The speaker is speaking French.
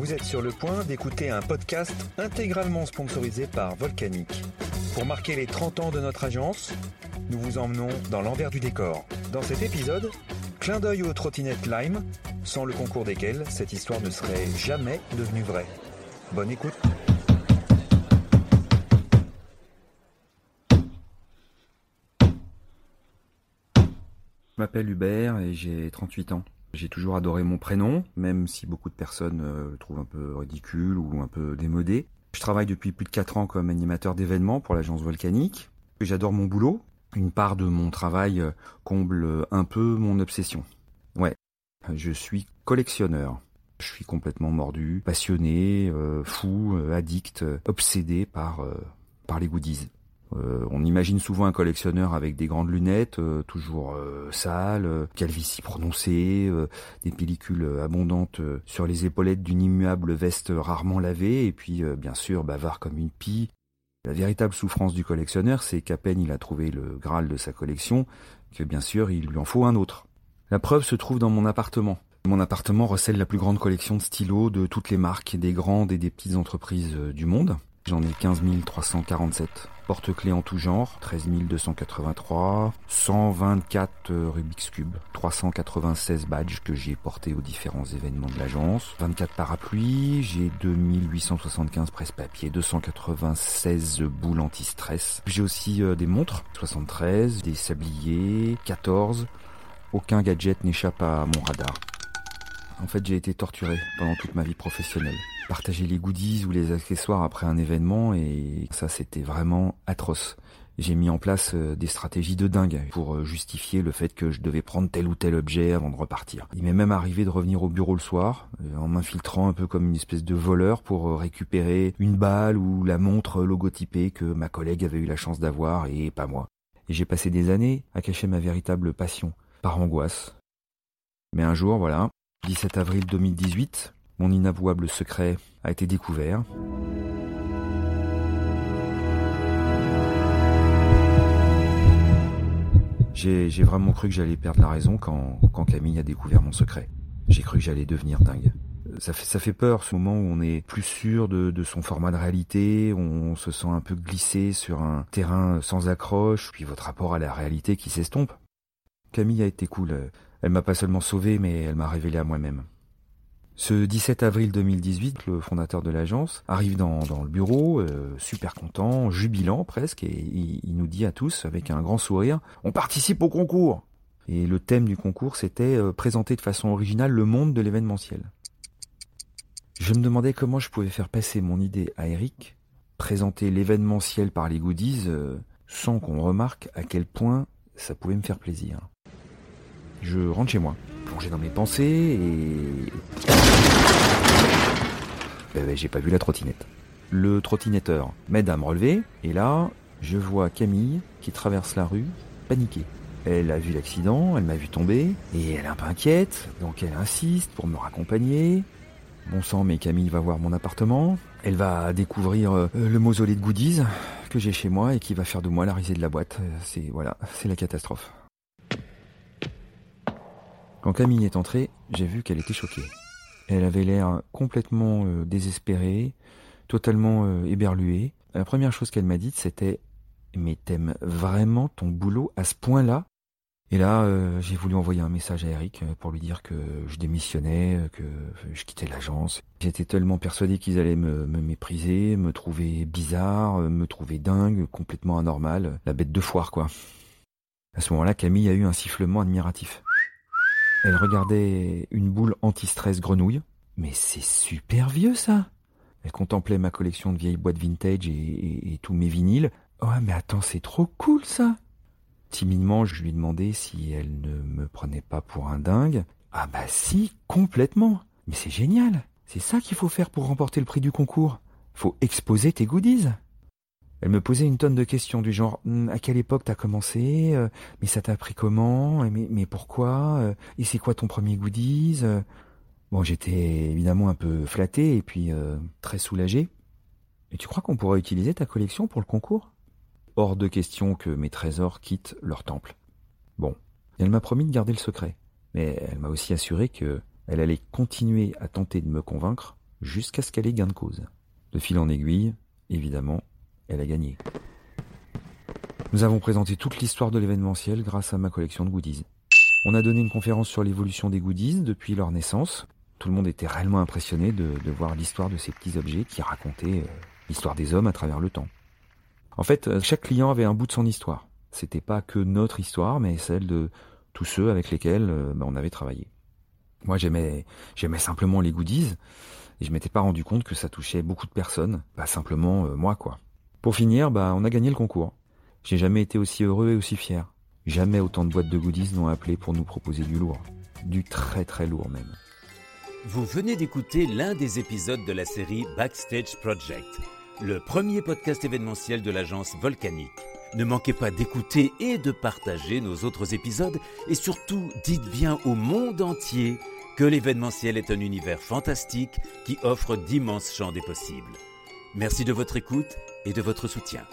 Vous êtes sur le point d'écouter un podcast intégralement sponsorisé par Volcanic. Pour marquer les 30 ans de notre agence, nous vous emmenons dans l'envers du décor. Dans cet épisode, clin d'œil aux trottinettes Lime, sans le concours desquelles cette histoire ne serait jamais devenue vraie. Bonne écoute. Je m'appelle Hubert et j'ai 38 ans. J'ai toujours adoré mon prénom, même si beaucoup de personnes euh, le trouvent un peu ridicule ou un peu démodé. Je travaille depuis plus de 4 ans comme animateur d'événements pour l'agence volcanique. J'adore mon boulot. Une part de mon travail euh, comble un peu mon obsession. Ouais, je suis collectionneur. Je suis complètement mordu, passionné, euh, fou, addict, obsédé par, par les goodies. Euh, on imagine souvent un collectionneur avec des grandes lunettes, euh, toujours euh, sales, calvitie prononcée, des pellicules abondantes sur les épaulettes d'une immuable veste rarement lavée, et puis bien sûr bavard comme une pie. La véritable souffrance du collectionneur, c'est qu'à peine il a trouvé le Graal de sa collection, que bien sûr il lui en faut un autre. La preuve se trouve dans mon appartement. Mon appartement recèle la plus grande collection de stylos de toutes les marques, des grandes et des petites entreprises du monde. J'en ai 15 347 porte-clés en tout genre, 13 283, 124 Rubik's Cube, 396 badges que j'ai portés aux différents événements de l'agence, 24 parapluies, j'ai 2875 presse-papier, 296 boules anti-stress. J'ai aussi euh, des montres, 73, des sabliers, 14. Aucun gadget n'échappe à mon radar. En fait, j'ai été torturé pendant toute ma vie professionnelle. Partager les goodies ou les accessoires après un événement et ça, c'était vraiment atroce. J'ai mis en place euh, des stratégies de dingue pour euh, justifier le fait que je devais prendre tel ou tel objet avant de repartir. Il m'est même arrivé de revenir au bureau le soir euh, en m'infiltrant un peu comme une espèce de voleur pour récupérer une balle ou la montre logotypée que ma collègue avait eu la chance d'avoir et pas moi. Et j'ai passé des années à cacher ma véritable passion, par angoisse. Mais un jour, voilà, 17 avril 2018, mon inavouable secret a été découvert. J'ai vraiment cru que j'allais perdre la raison quand, Camille a découvert mon secret. J'ai cru que j'allais devenir dingue. Ça fait, ça fait peur ce moment où on est plus sûr de, de son format de réalité, on se sent un peu glissé sur un terrain sans accroche, puis votre rapport à la réalité qui s'estompe. Camille a été cool. Elle m'a pas seulement sauvé, mais elle m'a révélé à moi-même. Ce 17 avril 2018, le fondateur de l'agence arrive dans, le bureau, euh, super content, jubilant presque, et il, nous dit à tous, avec un grand sourire, on participe au concours Et le thème du concours, c'était euh, présenter de façon originale le monde de l'événementiel. Je me demandais comment je pouvais faire passer mon idée à Eric, présenter l'événementiel par les goodies, euh, sans qu'on remarque à quel point ça pouvait me faire plaisir. Je rentre chez moi, plongé dans mes pensées et... Ben, j'ai pas vu la trottinette. Le trottinetteur m'aide à me relever, et là, je vois Camille qui traverse la rue, paniquée. Elle a vu l'accident, elle m'a vu tomber, et elle est un peu inquiète, donc elle insiste pour me raccompagner. Bon sang, mais Camille va voir mon appartement. Elle va découvrir euh, le mausolée de goodies que j'ai chez moi et qui va faire de moi la risée de la boîte. C'est voilà, c'est la catastrophe. Quand Camille est entrée, j'ai vu qu'elle était choquée. Elle avait l'air complètement euh, désespérée, totalement euh, éberluée. La première chose qu'elle m'a dite, c'était Mais t'aimes vraiment ton boulot à ce point-là? Et là, euh, j'ai voulu envoyer un message à Eric pour lui dire que je démissionnais, que je quittais l'agence. J'étais tellement persuadé qu'ils allaient me, me, mépriser, me trouver bizarre, me trouver dingue, complètement anormal, la bête de foire, quoi. À ce moment-là, Camille a eu un sifflement admiratif. Elle regardait une boule anti-stress grenouille. Mais c'est super vieux ça Elle contemplait ma collection de vieilles boîtes vintage et, tous mes vinyles. Oh mais attends, c'est trop cool ça Timidement, je lui demandais si elle ne me prenait pas pour un dingue. Ah bah si, complètement Mais c'est génial C'est ça qu'il faut faire pour remporter le prix du concours. Faut exposer tes goodies elle me posait une tonne de questions du genre hum, à quelle époque t'as commencé euh, Mais ça t'a pris comment mais, pourquoi euh, Et c'est quoi ton premier goodies euh? Bon, j'étais évidemment un peu flatté et puis très soulagé. Et tu crois qu'on pourrait utiliser ta collection pour le concours? Hors de question que mes trésors quittent leur temple. Bon, elle m'a promis de garder le secret, mais elle m'a aussi assuré que elle allait continuer à tenter de me convaincre jusqu'à ce qu'elle ait gain de cause. De fil en aiguille, évidemment, elle a gagné. Nous avons présenté toute l'histoire de l'événementiel grâce à ma collection de goodies. On a donné une conférence sur l'évolution des goodies depuis leur naissance. Tout le monde était réellement impressionné de, voir l'histoire de ces petits objets qui racontaient euh, l'histoire des hommes à travers le temps. En fait, euh, chaque client avait un bout de son histoire. C'était pas que notre histoire, mais celle de tous ceux avec lesquels euh, bah, on avait travaillé. Moi, j'aimais, j'aimais simplement les goodies, et je m'étais pas rendu compte que ça touchait beaucoup de personnes, pas simplement moi, quoi. Pour finir, bah, on a gagné le concours. J'ai jamais été aussi heureux et aussi fier. Jamais autant de boîtes de goodies n'ont appelé pour nous proposer du lourd. Du très très lourd même. Vous venez d'écouter l'un des épisodes de la série Backstage Project, le premier podcast événementiel de l'agence Volcanique. Ne manquez pas d'écouter et de partager nos autres épisodes et surtout dites bien au monde entier que l'événementiel est un univers fantastique qui offre d'immenses champs des possibles. Merci de votre écoute et de votre soutien.